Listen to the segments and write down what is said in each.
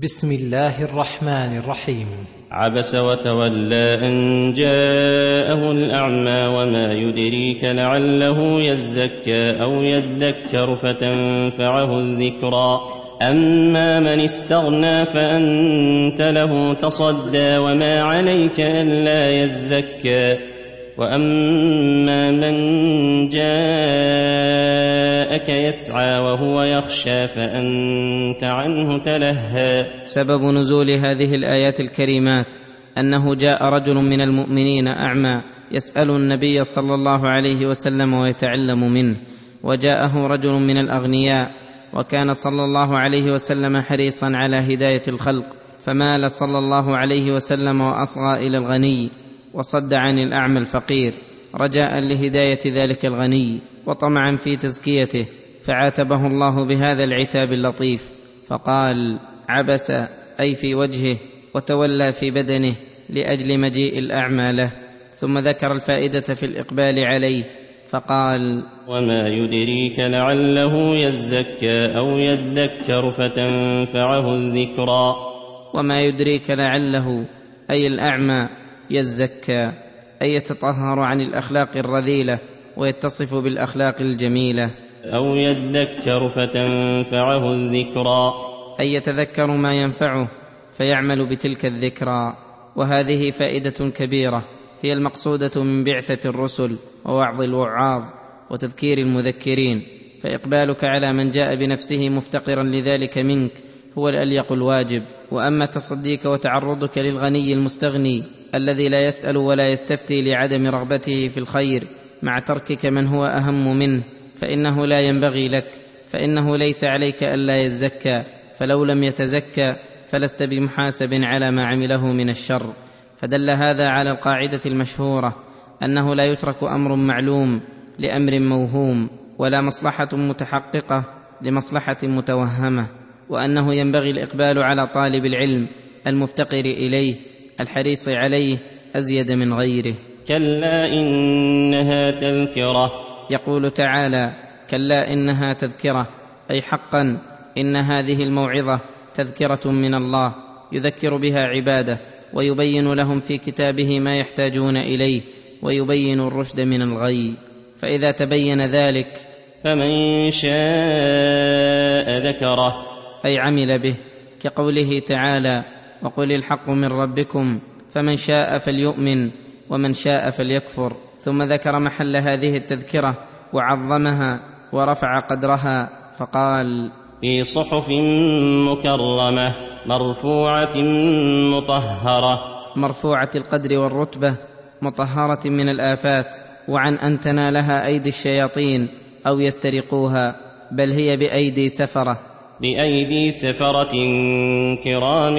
بسم الله الرحمن الرحيم. عبس وتولى أن جاءه الأعمى وما يدريك لعله يزكى أو يذكر فتنفعه الذكرى. أما من استغنى فأنت له تصدى وما عليك ألا يزكى. واما من جاءك يسعى وهو يخشى فانت عنه تلهى. سبب نزول هذه الآيات الكريمات أنه جاء رجل من المؤمنين أعمى يسأل النبي صلى الله عليه وسلم ويتعلم منه وجاءه رجل من الأغنياء وكان صلى الله عليه وسلم حريصا على هداية الخلق فمال صلى الله عليه وسلم وأصغى إلى الغني. وصد عن الأعمى الفقير رجاء لهداية ذلك الغني وطمعا في تزكيته فعاتبه الله بهذا العتاب اللطيف فقال عبس أي في وجهه وتولى في بدنه لأجل مجيء الأعمى له. ثم ذكر الفائدة في الإقبال عليه فقال وما يدريك لعله يزكى أو يذكر فتنفعه الذكرى. وما يدريك لعله أي الأعمى يزكى أي يتطهر عن الأخلاق الرذيلة ويتصف بالأخلاق الجميلة. أو يذكر فتنفعه الذكرى. أي يتذكر ما ينفعه فيعمل بتلك الذكرى. وهذه فائدة كبيرة هي المقصودة من بعثة الرسل ووعظ الوعاظ وتذكير المذكرين. فإقبالك على من جاء بنفسه مفتقرا لذلك منك هو الأليق الواجب. وأما تصديك وتعرضك للغني المستغني الذي لا يسأل ولا يستفتي لعدم رغبته في الخير مع تركك من هو أهم منه فإنه لا ينبغي لك فإنه ليس عليك ألا يزكى فلو لم يتزكى فلست بمحاسب على ما عمله من الشر. فدل هذا على القاعدة المشهورة أنه لا يترك أمر معلوم لأمر موهوم ولا مصلحة متحققة لمصلحة متوهمة وأنه ينبغي الإقبال على طالب العلم المفتقر إليه الحريص عليه أزيد من غيره. كلا إنها تذكرة. يقول تعالى كلا إنها تذكرة أي حقا إن هذه الموعظة تذكرة من الله يذكر بها عباده ويبين لهم في كتابه ما يحتاجون إليه ويبين الرشد من الغي. فإذا تبين ذلك فمن شاء ذكره. أي عمل به كقوله تعالى وقل الحق من ربكم فمن شاء فليؤمن ومن شاء فليكفر. ثم ذكر محل هذه التذكرة وعظمها ورفع قدرها فقال في صحف مكرمة مرفوعة مطهرة. مرفوعة القدر والرتبة مطهرة من الآفات وعن أن تنالها أيدي الشياطين أو يسترقوها بل هي بأيدي سفرة. بأيدي سفرة كرام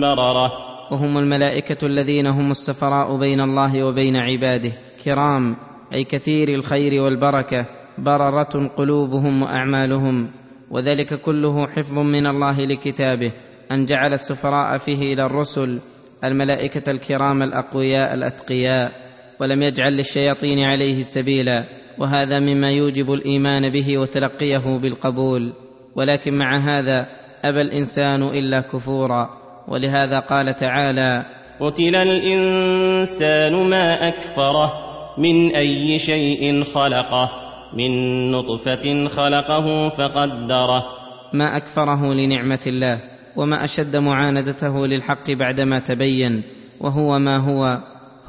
بررة. وهم الملائكة الذين هم السفراء بين الله وبين عباده. كرام أي كثير الخير والبركة. بررة قلوبهم وأعمالهم. وذلك كله حفظ من الله لكتابه. أن جعل السفراء فيه إلى الرسل الملائكة الكرام الأقوياء الأتقياء. ولم يجعل للشياطين عليه سبيلا. وهذا مما يوجب الإيمان به وتلقيه بالقبول. ولكن مع هذا أبى الإنسان إلا كفورا ولهذا قال تعالى قتل الإنسان ما أكفره من أي شيء خلقه من نطفة خلقه فقدره. ما أكفره لنعمة الله وما أشد معاندته للحق بعدما تبين وهو ما هو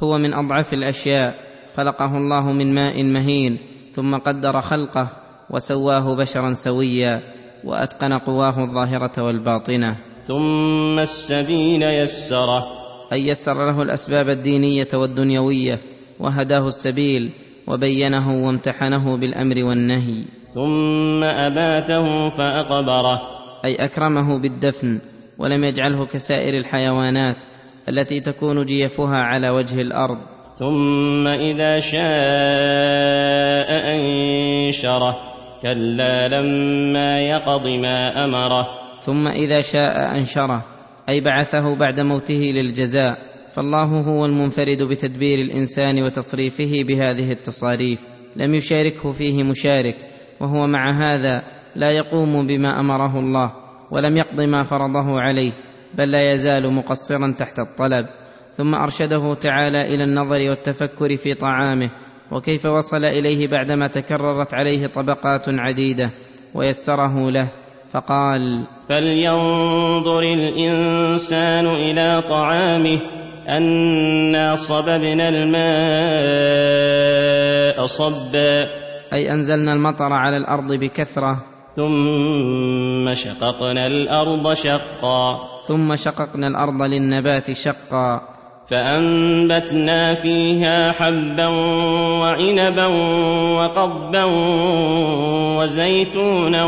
هو من أضعف الأشياء. خلقه الله من ماء مهين ثم قدر خلقه وسواه بشرا سويا. وأتقن قواه الظاهرة والباطنة. ثم السبيل يسره. أي يسر له الأسباب الدينية والدنيوية وهداه السبيل وبينه وامتحنه بالأمر والنهي. ثم اماته فأقبره. أي أكرمه بالدفن ولم يجعله كسائر الحيوانات التي تكون جيفها على وجه الأرض. ثم إذا شاء أنشره. كلا لما يقض ما امره. ثم اذا شاء انشره أي بعثه بعد موته للجزاء. فالله هو المنفرد بتدبير الإنسان وتصريفه بهذه التصاريف. لم يشاركه فيه مشارك وهو مع هذا لا يقوم بما أمره الله ولم يقض ما فرضه عليه بل لا يزال مقصرا تحت الطلب. ثم أرشده تعالى إلى النظر والتفكر في طعامه وكيف وصل إليه بعدما تكررت عليه طبقات عديدة ويسره له فقال فلينظر الإنسان إلى طعامه أنا صببنا الماء صبا. أي أنزلنا المطر على الأرض بكثرة. ثم شققنا الأرض شقا. ثم شققنا الأرض للنبات شقا. فأنبتنا فيها حبا وعنبا وقبا وزيتونا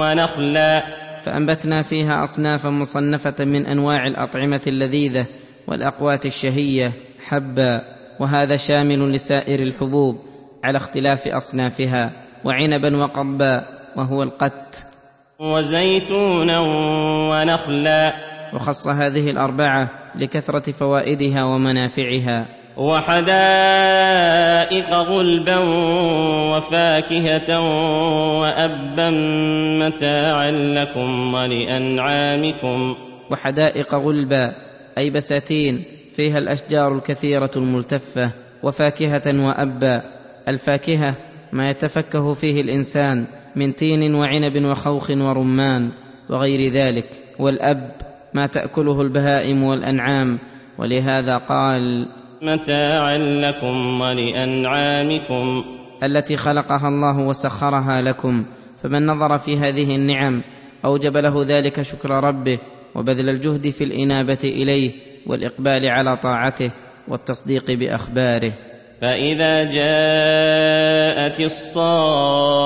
ونخلا. فأنبتنا فيها أصنافا مصنفة من أنواع الأطعمة اللذيذة والأقوات الشهية حبا وهذا شامل لسائر الحبوب على اختلاف أصنافها وعنبا وقبا وهو القت. وزيتونا ونخلا. وخص هذه الأربعة لكثرة فوائدها ومنافعها. وحدائق غلبا وفاكهة وأبا متاعا لكم ولأنعامكم. وحدائق غلبا أي بساتين فيها الأشجار الكثيرة الملتفة وفاكهة وأبا. الفاكهة ما يتفكه فيه الإنسان من تين وعنب وخوخ ورمان وغير ذلك. والأب ما تأكله البهائم والأنعام ولهذا قال متاعا لكم ولأنعامكم. التي خلقها الله وسخرها لكم فمن نظر في هذه النعم أوجب له ذلك شكر ربه وبذل الجهد في الإنابة إليه والإقبال على طاعته والتصديق بأخباره. فإذا جاءت الصاخة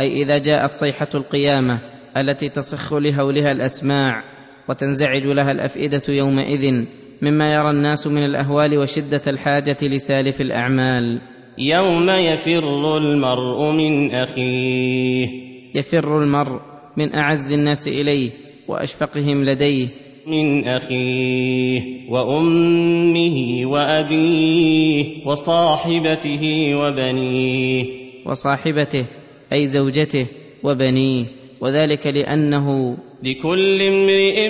أي إذا جاءت صيحة القيامة التي تصخ لهولها الأسماع وتنزعج لها الأفئدة يومئذ مما يرى الناس من الأهوال وشدة الحاجة لسالف الأعمال. يوم يفر المرء من أخيه. يفر المرء من أعز الناس إليه وأشفقهم لديه. من أخيه وأمه وأبيه وصاحبته وبنيه. وصاحبته أي زوجته وبنيه. وذلك لأنه لكل امرئ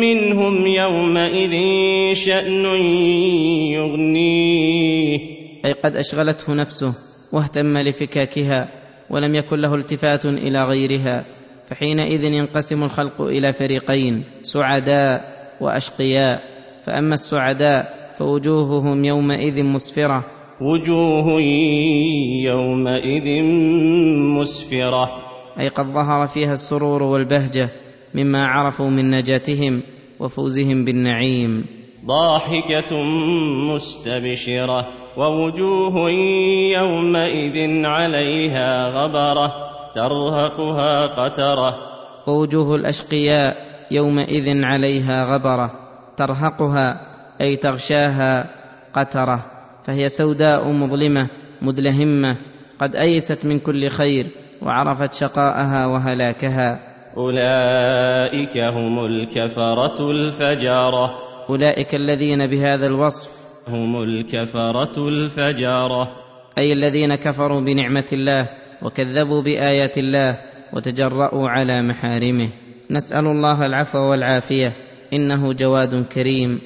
منهم يومئذ شأن يغنيه. أي قد أشغلته نفسه واهتم لفكاكها ولم يكن له التفات إلى غيرها فحينئذ ينقسم الخلق إلى فريقين سعداء وأشقياء. فأما السعداء فوجوههم يومئذ مسفرة. وجوه يومئذ مسفرة. أي قد ظهر فيها السرور والبهجة مما عرفوا من نجاتهم وفوزهم بالنعيم. ضاحكة مستبشرة ووجوه يومئذ عليها غبرة ترهقها قترة. ووجوه الأشقياء يومئذ عليها غبرة ترهقها أي تغشاها قترة. فهي سوداء مظلمة مدلهمة قد أيست من كل خير وعرفت شقاءها وهلاكها. أولئك هم الكفرة الفجرة. أولئك الذين بهذا الوصف هم الكفرة الفجرة. أي الذين كفروا بنعمة الله وكذبوا بآيات الله وتجرأوا على محارمه. نسأل الله العفو والعافية. إنه جواد كريم.